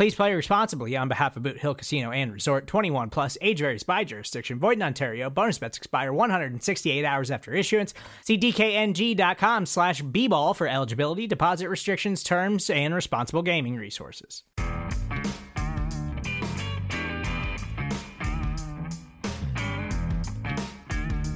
Please play responsibly on behalf of Boot Hill Casino and Resort 21 plus age varies by jurisdiction. Void in Ontario. Bonus bets expire 168 hours after issuance. See DKNG.com slash B ball for eligibility, deposit restrictions, terms, and responsible gaming resources.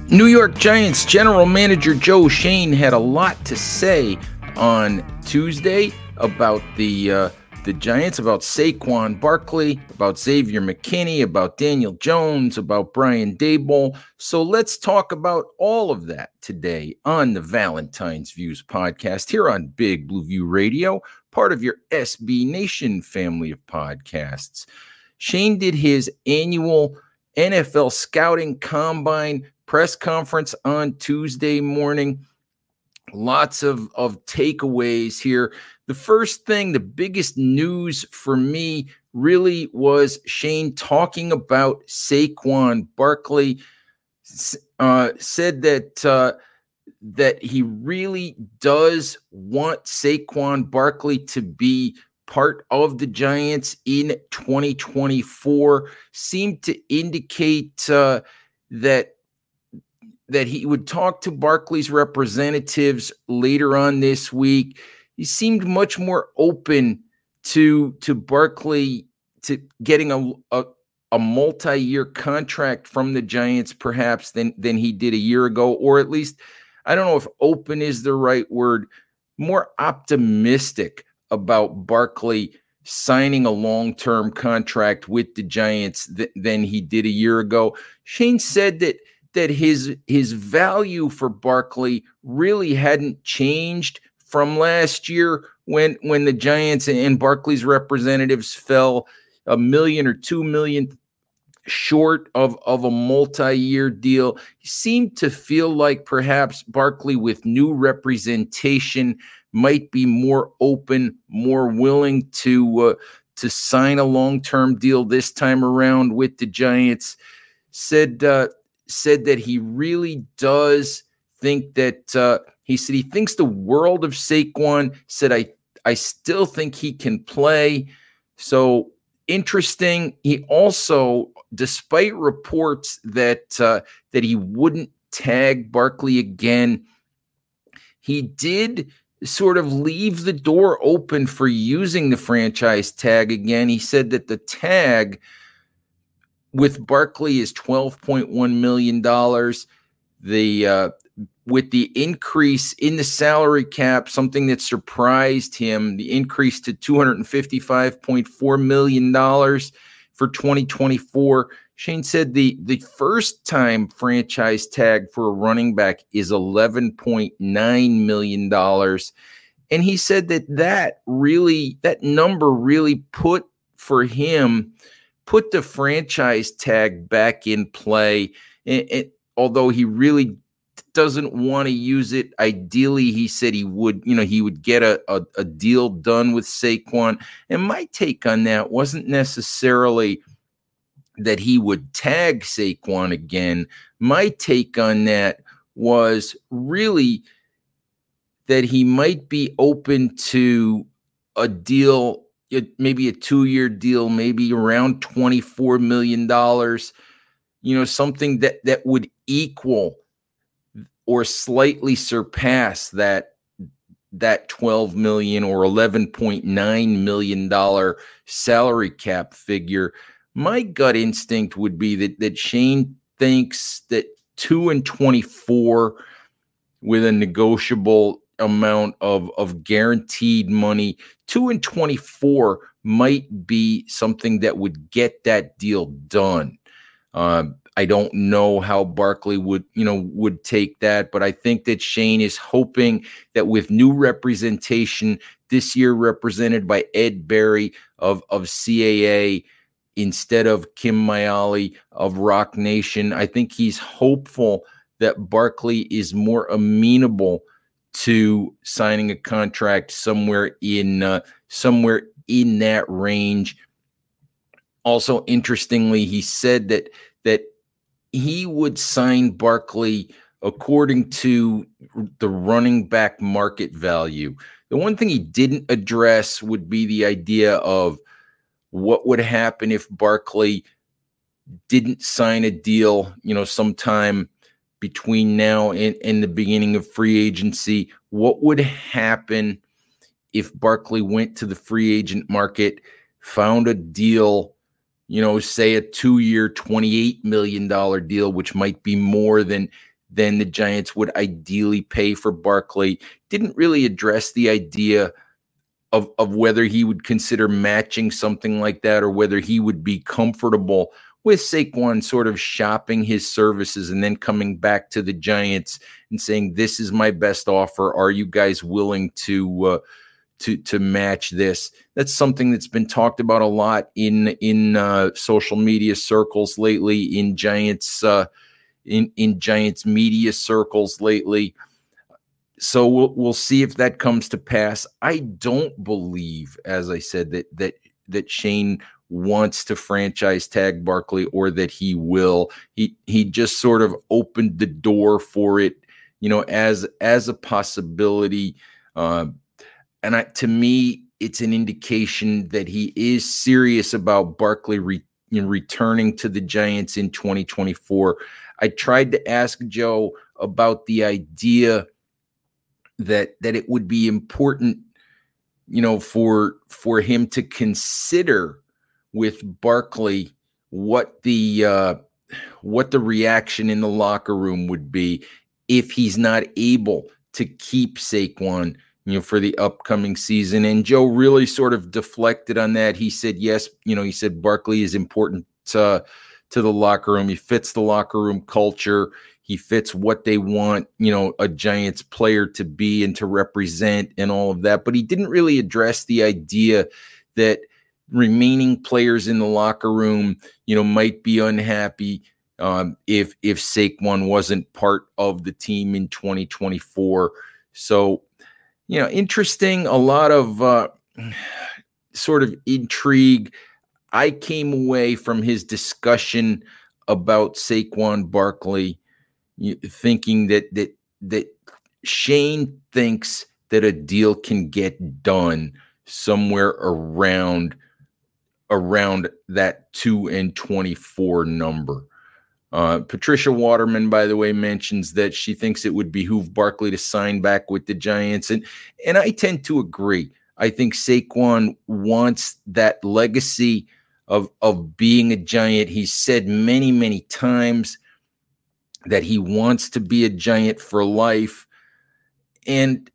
New York Giants general manager Joe Schoen had a lot to say on Tuesday about the uh, the Giants, about Saquon Barkley, about Xavier McKinney, about Daniel Jones, about Brian Daboll. So let's talk about all of that today on the Valentine's Views podcast here on Big Blue View Radio, part of your SB Nation family of podcasts. Schoen did his annual NFL scouting combine press conference on Tuesday morning. Lots of, of takeaways here. The first thing, the biggest news for me really was Schoen talking about Saquon Barkley. Uh, said that uh, that he really does want Saquon Barkley to be part of the Giants in 2024. Seemed to indicate uh, that that he would talk to Barkley's representatives later on this week. He seemed much more open to to Barkley to getting a, a, a multi-year contract from the Giants perhaps than than he did a year ago or at least I don't know if open is the right word more optimistic about Barkley signing a long-term contract with the Giants th- than he did a year ago. Schoen said that that his his value for Barkley really hadn't changed from last year when when the Giants and Barkley's representatives fell a million or two million short of of a multi-year deal. He seemed to feel like perhaps Barkley with new representation might be more open, more willing to uh, to sign a long-term deal this time around with the Giants. Said uh, said that he really does think that uh, he said he thinks the world of Saquon. Said I I still think he can play. So interesting. He also, despite reports that uh, that he wouldn't tag Barkley again, he did sort of leave the door open for using the franchise tag again. He said that the tag with Barkley is $12.1 million. The uh, with the increase in the salary cap, something that surprised him, the increase to $255.4 million for 2024. Schoen said the, the first time franchise tag for a running back is $11.9 million. And he said that that really, that number really put for him – put the franchise tag back in play. It, it, although he really doesn't want to use it. Ideally, he said he would, you know, he would get a, a, a, deal done with Saquon. And my take on that wasn't necessarily that he would tag Saquon again. My take on that was really that he might be open to a deal maybe a two year deal, maybe around $24 million, you know, something that, that would equal or slightly surpass that that 12 million or 11.9 million dollar salary cap figure my gut instinct would be that that Schoen thinks that 2 and 24 with a negotiable amount of of guaranteed money. Two and twenty four might be something that would get that deal done. Uh, I don't know how Barkley would, you know, would take that, but I think that Schoen is hoping that with new representation this year, represented by Ed Berien of of CAA instead of Kim Miale of Roc Nation, I think he's hopeful that Barkley is more amenable to signing a contract somewhere in uh, somewhere in that range. Also, interestingly, he said that that he would sign Barkley according to the running back market value. The one thing he didn't address would be the idea of what would happen if Barkley didn't sign a deal, you know, sometime between now and, and the beginning of free agency. What would happen if Barkley went to the free agent market, found a deal you know, say a two-year, $28 million deal, which might be more than than the Giants would ideally pay for Barkley. Didn't really address the idea of, of whether he would consider matching something like that or whether he would be comfortable with Saquon sort of shopping his services and then coming back to the Giants and saying, This is my best offer. Are you guys willing to uh, to to match this. That's something that's been talked about a lot in in uh, social media circles lately, in Giants uh, in in Giants media circles lately. So we'll we'll see if that comes to pass. I don't believe, as I said, that that that Schoen wants to franchise tag Barkley or that he will. He he just sort of opened the door for it, you know, as as a possibility. Uh, and I, to me, it's an indication that he is serious about Barkley re, returning to the Giants in 2024. I tried to ask Joe about the idea that that it would be important, you know, for for him to consider with Barkley what the uh, what the reaction in the locker room would be if he's not able to keep Saquon you know, for the upcoming season. And Joe really sort of deflected on that. He said, yes, you know, he said Barkley is important to, to the locker room. He fits the locker room culture. He fits what they want, you know, a Giants player to be and to represent and all of that. But he didn't really address the idea that remaining players in the locker room, you know, might be unhappy um, if if Saquon wasn't part of the team in 2024. So you know, interesting, a lot of uh, sort of intrigue. I came away from his discussion about Saquon Barkley thinking that that that Schoen thinks that a deal can get done somewhere around around that 2 and 24 number. Uh, Patricia Waterman, by the way, mentions that she thinks it would behoove Barkley to sign back with the Giants, and and I tend to agree. I think Saquon wants that legacy of of being a Giant. He's said many many times that he wants to be a Giant for life, and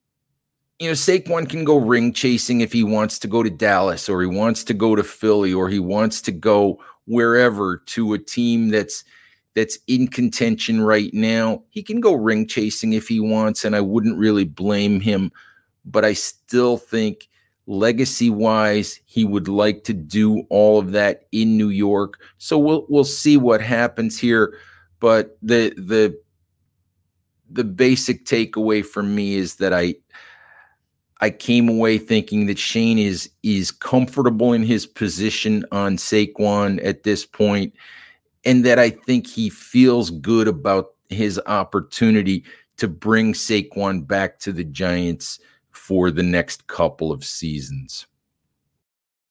you know Saquon can go ring chasing if he wants to go to Dallas or he wants to go to Philly or he wants to go wherever to a team that's that's in contention right now. He can go ring chasing if he wants, and I wouldn't really blame him. But I still think legacy wise, he would like to do all of that in New York. So we'll we'll see what happens here. But the the the basic takeaway for me is that I I came away thinking that Schoen is is comfortable in his position on Saquon at this point and that I think he feels good about his opportunity to bring Saquon back to the Giants for the next couple of seasons.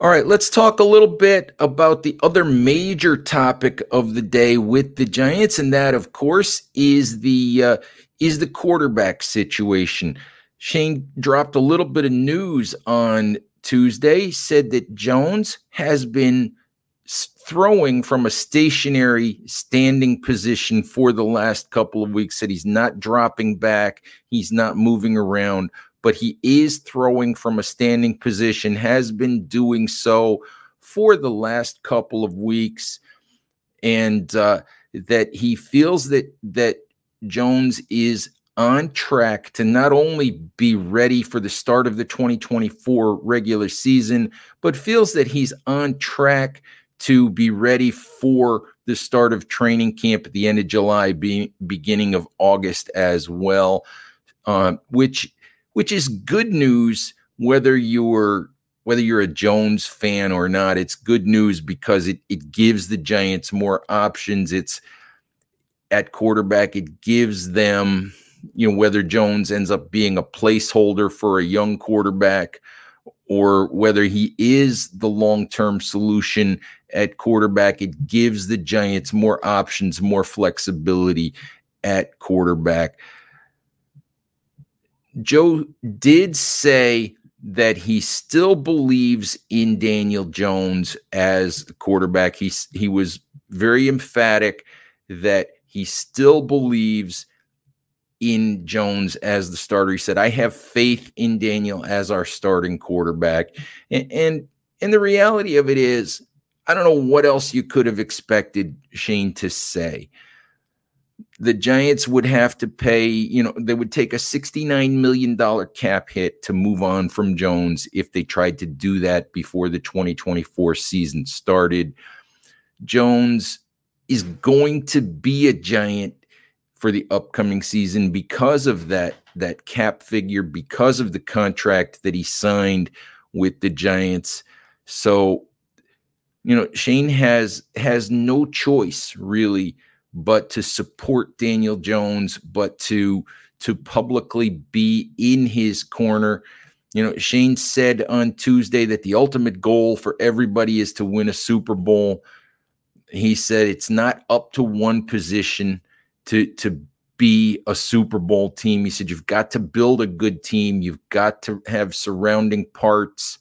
All right, let's talk a little bit about the other major topic of the day with the Giants, and that, of course, is the uh, is the quarterback situation. Schoen dropped a little bit of news on Tuesday, said that Jones has been throwing from a stationary standing position for the last couple of weeks. Said he's not dropping back, he's not moving around but he is throwing from a standing position, has been doing so for the last couple of weeks, and uh, that he feels that that Jones is on track to not only be ready for the start of the 2024 regular season, but feels that he's on track to be ready for the start of training camp at the end of July, be, beginning of August as well, uh, which which is good news whether you're whether you're a Jones fan or not. It's good news because it it gives the Giants more options. It's at quarterback, it gives them, you know, whether Jones ends up being a placeholder for a young quarterback or whether he is the long-term solution at quarterback, it gives the Giants more options, more flexibility at quarterback. Joe did say that he still believes in Daniel Jones as the quarterback. He, he was very emphatic that he still believes in Jones as the starter. He said, I have faith in Daniel as our starting quarterback. And, and, and the reality of it is, I don't know what else you could have expected Schoen to say the Giants would have to pay, you know, they would take a $69 million cap hit to move on from Jones if they tried to do that before the 2024 season started. Jones is going to be a Giant for the upcoming season because of that that cap figure because of the contract that he signed with the Giants. So, you know, Schoen has has no choice really but to support Daniel Jones, but to to publicly be in his corner. You know, Schoen said on Tuesday that the ultimate goal for everybody is to win a Super Bowl. He said it's not up to one position to to be a Super Bowl team. He said you've got to build a good team. You've got to have surrounding parts.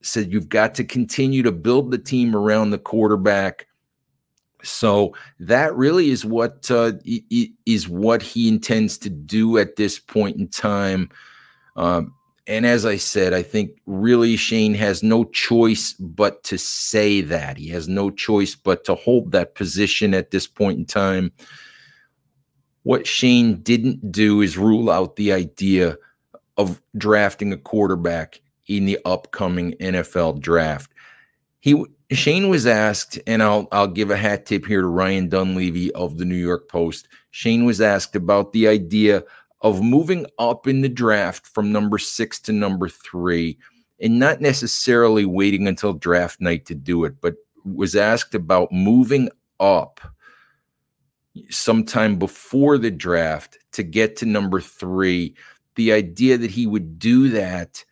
Said you've got to continue to build the team around the quarterback so that really is what uh, is what he intends to do at this point in time. Um, and as I said, I think really Schoen has no choice but to say that. He has no choice but to hold that position at this point in time. What Schoen didn't do is rule out the idea of drafting a quarterback in the upcoming NFL draft. He Schoen was asked, and I'll I'll give a hat tip here to Ryan Dunleavy of the New York Post. Schoen was asked about the idea of moving up in the draft from number six to number three, and not necessarily waiting until draft night to do it, but was asked about moving up sometime before the draft to get to number three. The idea that he would do that,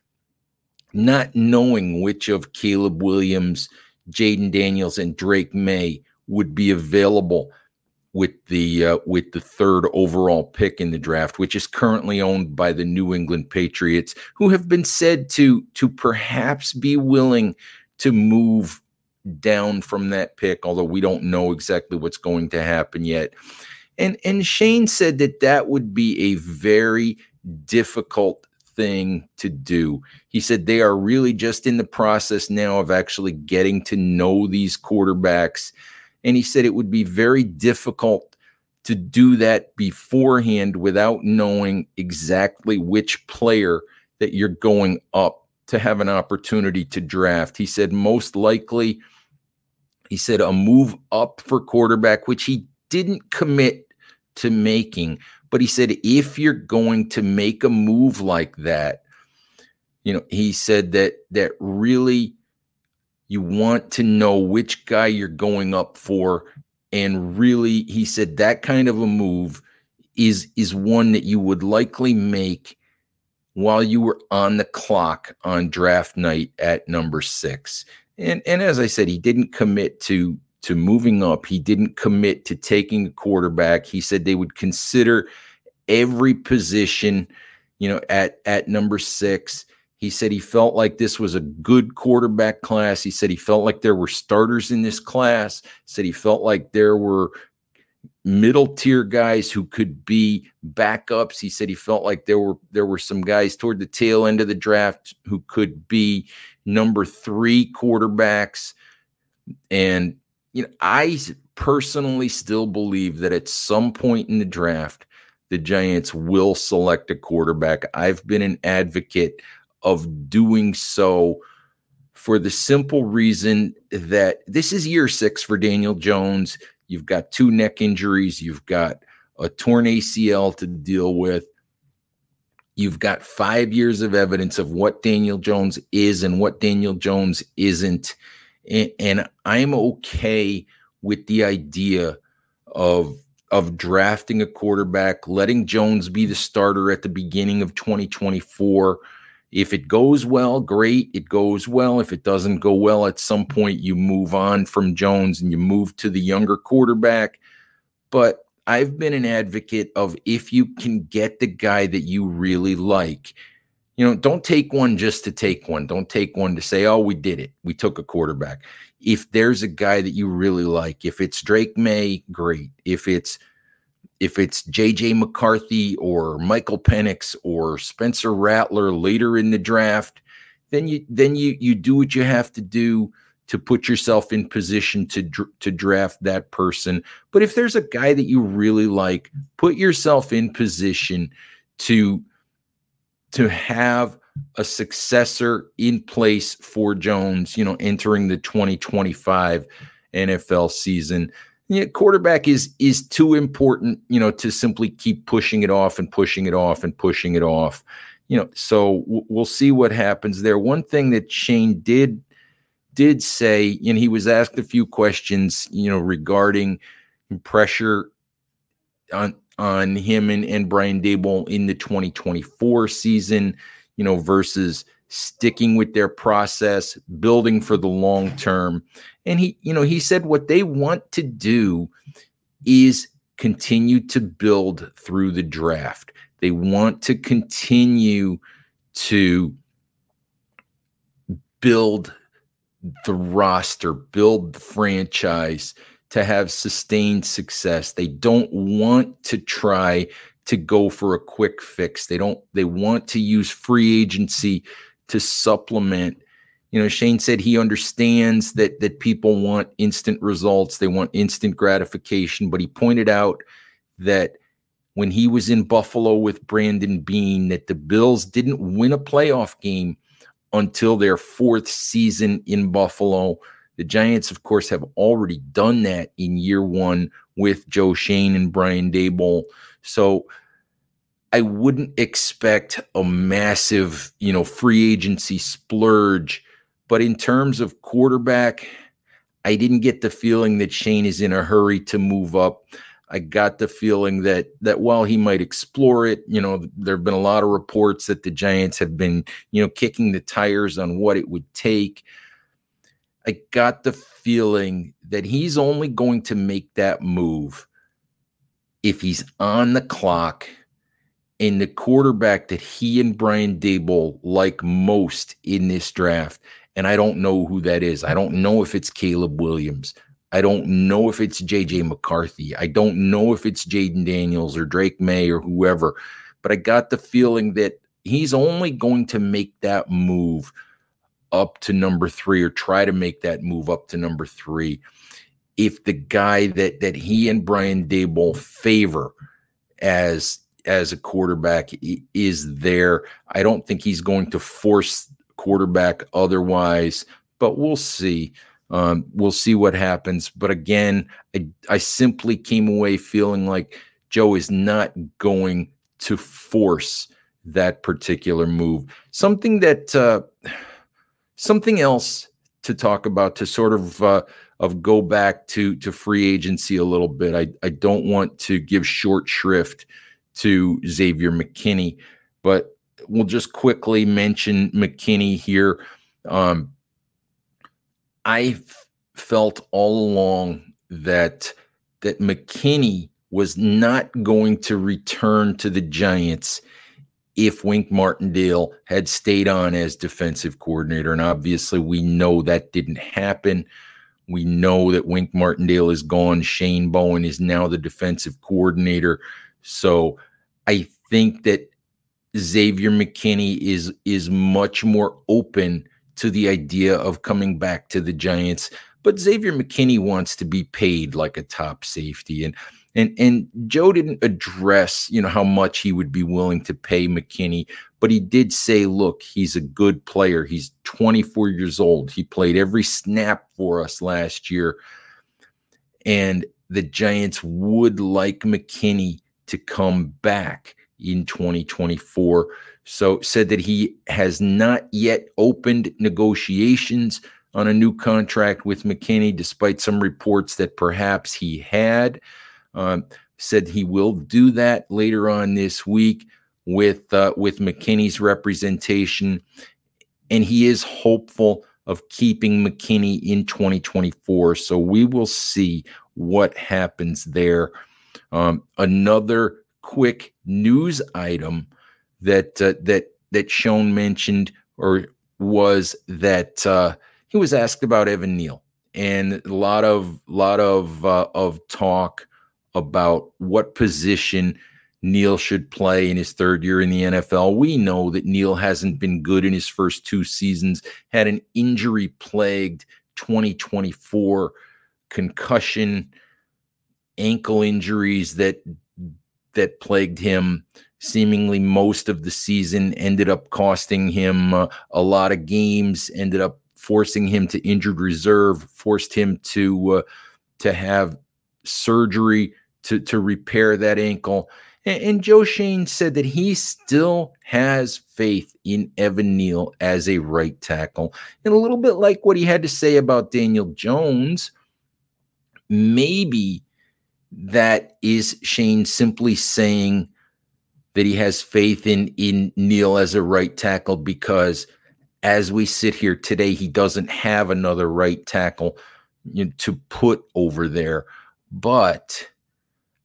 not knowing which of Caleb Williams Jayden Daniels and Drake Maye would be available with the uh, with the third overall pick in the draft, which is currently owned by the New England Patriots, who have been said to to perhaps be willing to move down from that pick, although we don't know exactly what's going to happen yet. And and Schoen said that that would be a very difficult thing to do. He said they are really just in the process now of actually getting to know these quarterbacks. And he said it would be very difficult to do that beforehand without knowing exactly which player that you're going up to have an opportunity to draft. He said most likely, he said a move up for quarterback, which he didn't commit to making. But he said if you're going to make a move like that, you know, he said that that really you want to know which guy you're going up for. And really he said that kind of a move is is one that you would likely make while you were on the clock on draft night at number 6 and and as i said he didn't commit to to moving up he didn't commit to taking a quarterback he said they would consider every position you know at at number 6 he said he felt like this was a good quarterback class. He said he felt like there were starters in this class. Said he felt like there were middle tier guys who could be backups. He said he felt like there were there were some guys toward the tail end of the draft who could be number 3 quarterbacks and you know I personally still believe that at some point in the draft the Giants will select a quarterback. I've been an advocate of doing so for the simple reason that this is year six for Daniel Jones. You've got two neck injuries, you've got a torn ACL to deal with. You've got five years of evidence of what Daniel Jones is and what Daniel Jones isn't. And, I'm okay with the idea of of drafting a quarterback, letting Jones be the starter at the beginning of 2024 if it goes well, great. It goes well. If it doesn't go well, at some point you move on from Jones and you move to the younger quarterback. But I've been an advocate of if you can get the guy that you really like, you know, don't take one just to take one. Don't take one to say, oh, we did it. We took a quarterback. If there's a guy that you really like, if it's Drake Maye, great. If it's if it's JJ McCarthy or Michael Penix or Spencer Rattler later in the draft, then you then you you do what you have to do to put yourself in position to to draft that person. But if there's a guy that you really like, put yourself in position to to have a successor in place for Jones, you know, entering the 2025 NFL season yeah, quarterback is is too important, you know, to simply keep pushing it off and pushing it off and pushing it off. You know, so w- we'll see what happens there. One thing that Schoen did did say, and he was asked a few questions, you know, regarding pressure on on him and, and Brian Daboll in the 2024 season, you know, versus sticking with their process, building for the long term. And he, you know, he said what they want to do is continue to build through the draft. They want to continue to build the roster, build the franchise to have sustained success. They don't want to try to go for a quick fix. They don't they want to use free agency to supplement you know Schoen said he understands that that people want instant results they want instant gratification but he pointed out that when he was in Buffalo with Brandon Beane that the Bills didn't win a playoff game until their fourth season in Buffalo the Giants of course have already done that in year 1 with Joe Schoen and Brian Daboll. so I wouldn't expect a massive, you know, free agency splurge. But in terms of quarterback, I didn't get the feeling that Schoen is in a hurry to move up. I got the feeling that that while he might explore it, you know, there have been a lot of reports that the Giants have been, you know, kicking the tires on what it would take. I got the feeling that he's only going to make that move if he's on the clock and the quarterback that he and Brian Daboll like most in this draft. And I don't know who that is. I don't know if it's Caleb Williams. I don't know if it's JJ McCarthy. I don't know if it's Jayden Daniels or Drake Maye or whoever. But I got the feeling that he's only going to make that move up to number three or try to make that move up to number three if the guy that that he and Brian Daboll favor as as a quarterback is there. I don't think he's going to force quarterback otherwise, but we'll see. Um, we'll see what happens. But again, I, I simply came away feeling like Joe is not going to force that particular move. Something that uh, something else to talk about to sort of uh, of go back to to free agency a little bit. I I don't want to give short shrift to Xavier McKinney, but we'll just quickly mention McKinney here. Um, I felt all along that that McKinney was not going to return to the Giants if Wink Martindale had stayed on as defensive coordinator. And obviously, we know that didn't happen. We know that Wink Martindale is gone. Shane Bowen is now the defensive coordinator. So I think that Xavier McKinney is is much more open to the idea of coming back to the Giants. But Xavier McKinney wants to be paid like a top safety. And and and Joe didn't address, you know, how much he would be willing to pay McKinney, but he did say, look, he's a good player. He's 24 years old. He played every snap for us last year. And the Giants would like McKinney to come back in 2024. So said that he has not yet opened negotiations on a new contract with McKinney, despite some reports that perhaps he had. Um, said he will do that later on this week with uh, with McKinney's representation, and he is hopeful of keeping McKinney in 2024. So we will see what happens there. Um, another quick news item that uh, that that Schoen mentioned or was that uh, he was asked about Evan Neal and a lot of lot of uh, of talk about what position Neal should play in his third year in the NFL. We know that Neal hasn't been good in his first two seasons, had an injury plagued 2024 concussion, ankle injuries that that plagued him seemingly most of the season ended up costing him uh, a lot of games ended up forcing him to injured reserve forced him to uh, to have surgery to to repair that ankle. And, and Joe Schoen said that he still has faith in Evan Neal as a right tackle. And a little bit like what he had to say about Daniel Jones, maybe that is Schoen simply saying that he has faith in in Neal as a right tackle because as we sit here today, he doesn't have another right tackle to put over there. But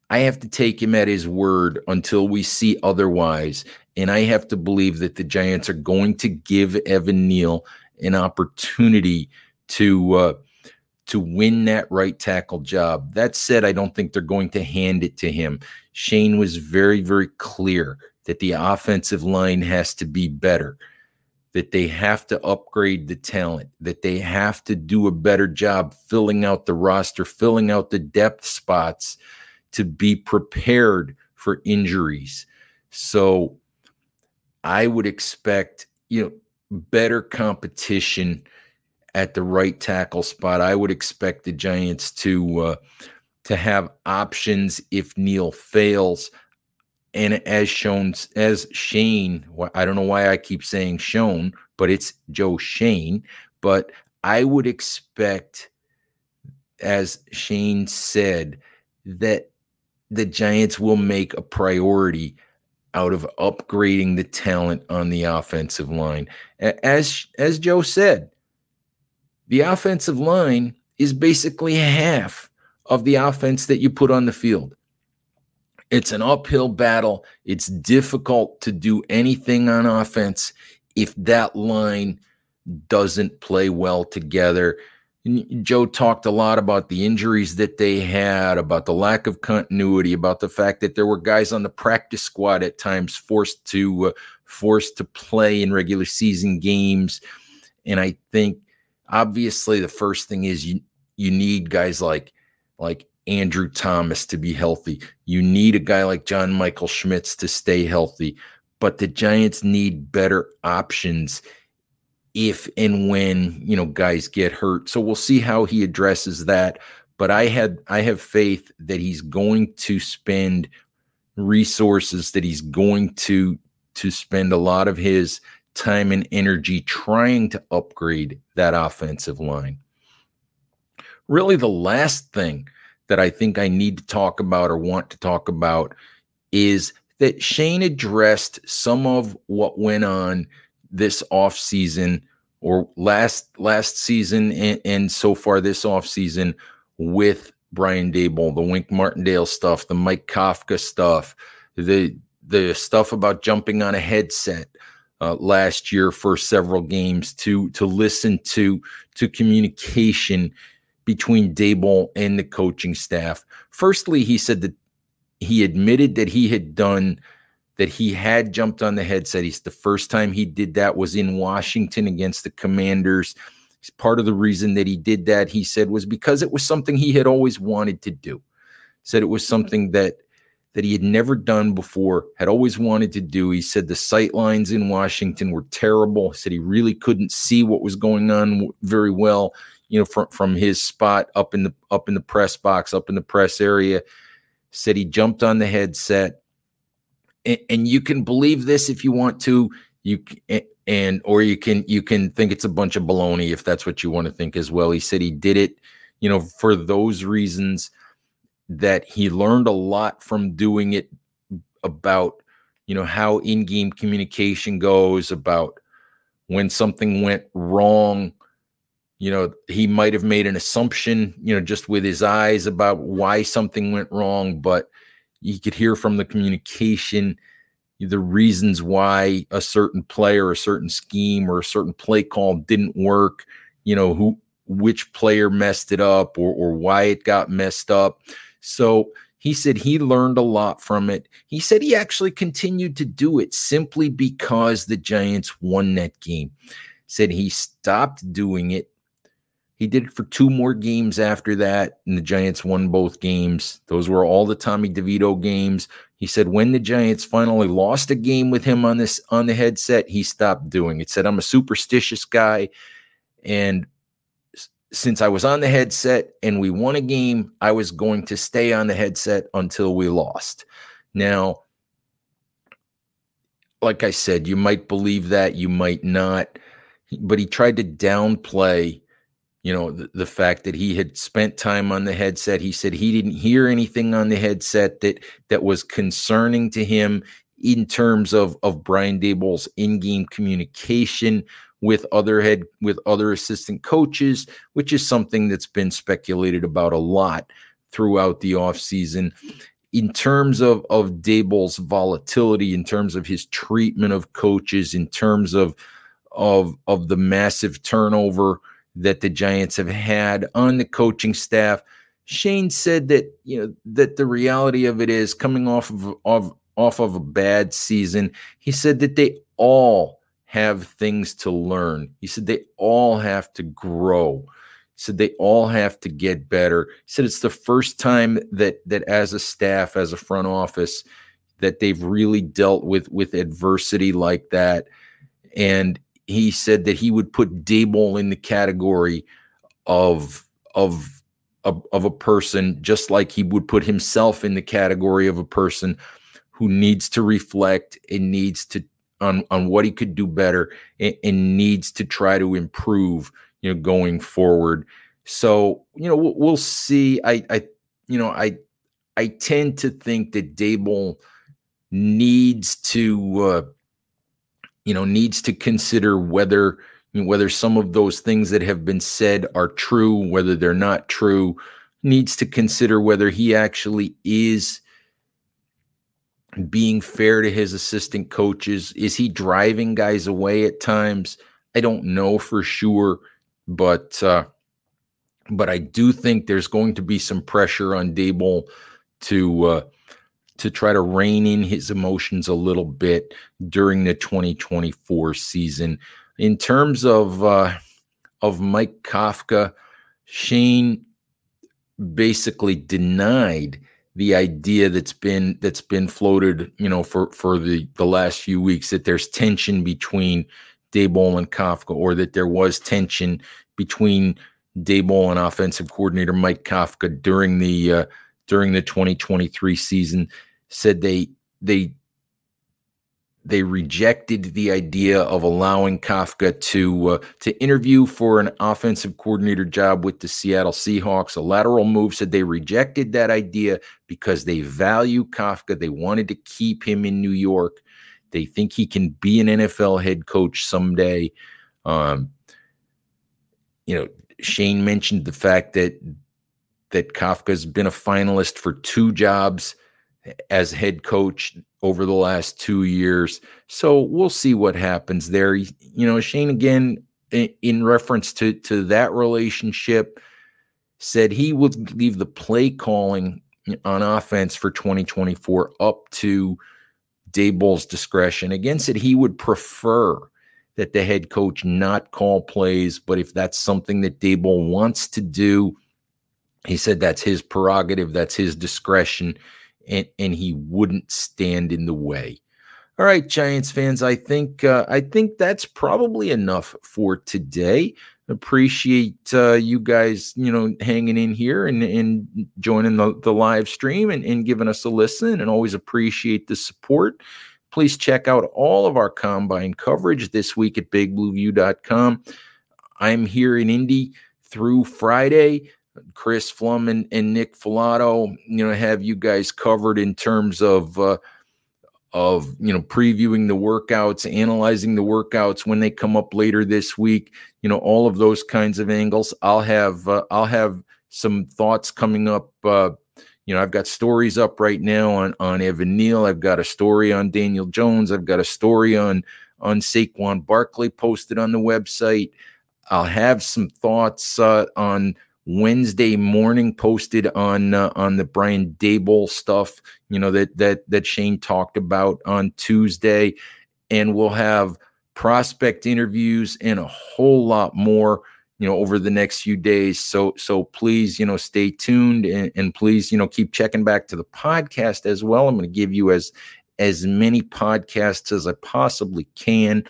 I have to take him at his word until we see otherwise. And I have to believe that the Giants are going to give Evan Neal an opportunity to uh, to win that right tackle job. That said, I don't think they're going to hand it to him. Schoen was very, very clear that the offensive line has to be better, that they have to upgrade the talent, that they have to do a better job filling out the roster, filling out the depth spots to be prepared for injuries. So I would expect, you know, better competition at the right tackle spot. I would expect the Giants to uh, to have options if Neal fails. And as shown, as Schoen, I don't know why I keep saying shown, but it's Joe Schoen. But I would expect, as Schoen said, that the Giants will make a priority out of upgrading the talent on the offensive line. As as Joe said, the offensive line is basically half of the offense that you put on the field. It's an uphill battle. It's difficult to do anything on offense if that line doesn't play well together. Joe talked a lot about the injuries that they had, about the lack of continuity, about the fact that there were guys on the practice squad at times forced to uh, forced to play in regular season games. And I think obviously the first thing is you you need guys like like Andrew Thomas to be healthy. You need a guy like John Michael Schmitz to stay healthy. But the Giants need better options if and when you know guys get hurt. So we'll see how he addresses that. But I had I have faith that he's going to spend resources that he's going to to spend a lot of his time and energy trying to upgrade that offensive line. Really, the last thing that I think I need to talk about or want to talk about is that Schoen addressed some of what went on this offseason or last last season and, and so far this offseason with Brian Daboll, the Wink Martindale stuff, the Mike Kafka stuff, the the stuff about jumping on a headset uh, last year for several games to to listen to to communication between Daboll and the coaching staff. Firstly, he said that he admitted that he had done that he had jumped on the headset. He's the first time he did that was in Washington against the Commanders. Part of the reason that he did that, he said, was because it was something he had always wanted to do. Said it was something that that he had never done before, had always wanted to do. He said the sight lines in Washington were terrible. Said he really couldn't see what was going on very well, you know, from from his spot up in the up in the press box, up in the press area. Said he jumped on the headset, and, you can believe this if you want to. You and or you can you can think it's a bunch of baloney if that's what you want to think as well. He said he did it, you know, for those reasons that he learned a lot from doing it about you know how in-game communication goes about when something went wrong you know he might have made an assumption you know just with his eyes about why something went wrong but you could hear from the communication the reasons why a certain player a certain scheme or a certain play call didn't work you know who which player messed it up or, or why it got messed up so he said he learned a lot from it. He said he actually continued to do it simply because the Giants won that game. Said he stopped doing it. He did it for two more games after that, and the Giants won both games. Those were all the Tommy DeVito games. He said when the Giants finally lost a game with him on this on the headset, he stopped doing it. Said I'm a superstitious guy, and since I was on the headset and we won a game, I was going to stay on the headset until we lost. Now, like I said, you might believe that, you might not, but he tried to downplay, you know, the, the fact that he had spent time on the headset. He said he didn't hear anything on the headset that that was concerning to him in terms of of Brian Daboll's in-game communication with other head with other assistant coaches, which is something that's been speculated about a lot throughout the offseason. In terms of of Daboll's volatility, in terms of his treatment of coaches, in terms of of of the massive turnover that the Giants have had on the coaching staff, Schoen said that you know that the reality of it is coming off of, of off of a bad season. He said that they all have things to learn. He said they all have to grow. He said they all have to get better. He said it's the first time that that as a staff, as a front office, that they've really dealt with with adversity like that. And he said that he would put Daboll in the category of of of, of a person, just like he would put himself in the category of a person who needs to reflect and needs to on on what he could do better and, and needs to try to improve you know going forward. So you know we'll, we'll see. I i you know i i tend to think that Daboll needs to uh you know needs to consider whether whether some of those things that have been said are true whether they're not true needs to consider whether he actually is being fair to his assistant coaches? Is he driving guys away at times? I don't know for sure, but uh, but I do think there's going to be some pressure on Daboll to uh, to try to rein in his emotions a little bit during the 2024 season. In terms of uh, of Mike Kafka, Schoen basically denied the idea that's been that's been floated, you know, for for the the last few weeks that there's tension between Daboll and Kafka, or that there was tension between Daboll and offensive coordinator Mike Kafka during the uh, during the 2023 season. Said they they they rejected the idea of allowing Kafka to uh, to interview for an offensive coordinator job with the Seattle Seahawks. A lateral move said they rejected that idea because they value Kafka. They wanted to keep him in New York. They think he can be an NFL head coach someday. Um, you know, Schoen mentioned the fact that that Kafka's been a finalist for two jobs as head coach over the last two years. So we'll see what happens there. You know, Schoen again in reference to to that relationship said he would leave the play calling on offense for 2024 up to Daboll's discretion. Again, said he would prefer that the head coach not call plays, but if that's something that Daboll wants to do, he said that's his prerogative, that's his discretion and and he wouldn't stand in the way. All right, Giants fans, I think uh, I think that's probably enough for today. Appreciate uh, you guys, you know, hanging in here and, and joining the, the live stream and, and giving us a listen, and always appreciate the support. Please check out all of our combine coverage this week at bigblueview.com. I'm here in Indy through Friday. Chris Pflum and, and Nick Falato, you know, have you guys covered in terms of uh, of you know previewing the workouts, analyzing the workouts when they come up later this week. You know, all of those kinds of angles. I'll have uh, I'll have some thoughts coming up. Uh, you know, I've got stories up right now on on Evan Neal. I've got a story on Daniel Jones. I've got a story on on Saquon Barkley posted on the website. I'll have some thoughts uh, on Wednesday morning posted on uh, on the Brian Daboll stuff, you know that that that Schoen talked about on Tuesday, and we'll have prospect interviews and a whole lot more, you know, over the next few days. So so please, you know, stay tuned and, and please, you know, keep checking back to the podcast as well. I'm going to give you as as many podcasts as I possibly can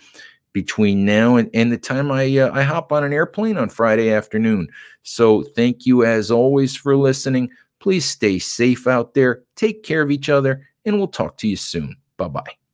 between now and, and the time I uh, I hop on an airplane on Friday afternoon. So thank you as always for listening. Please stay safe out there. Take care of each other, and we'll talk to you soon. Bye bye.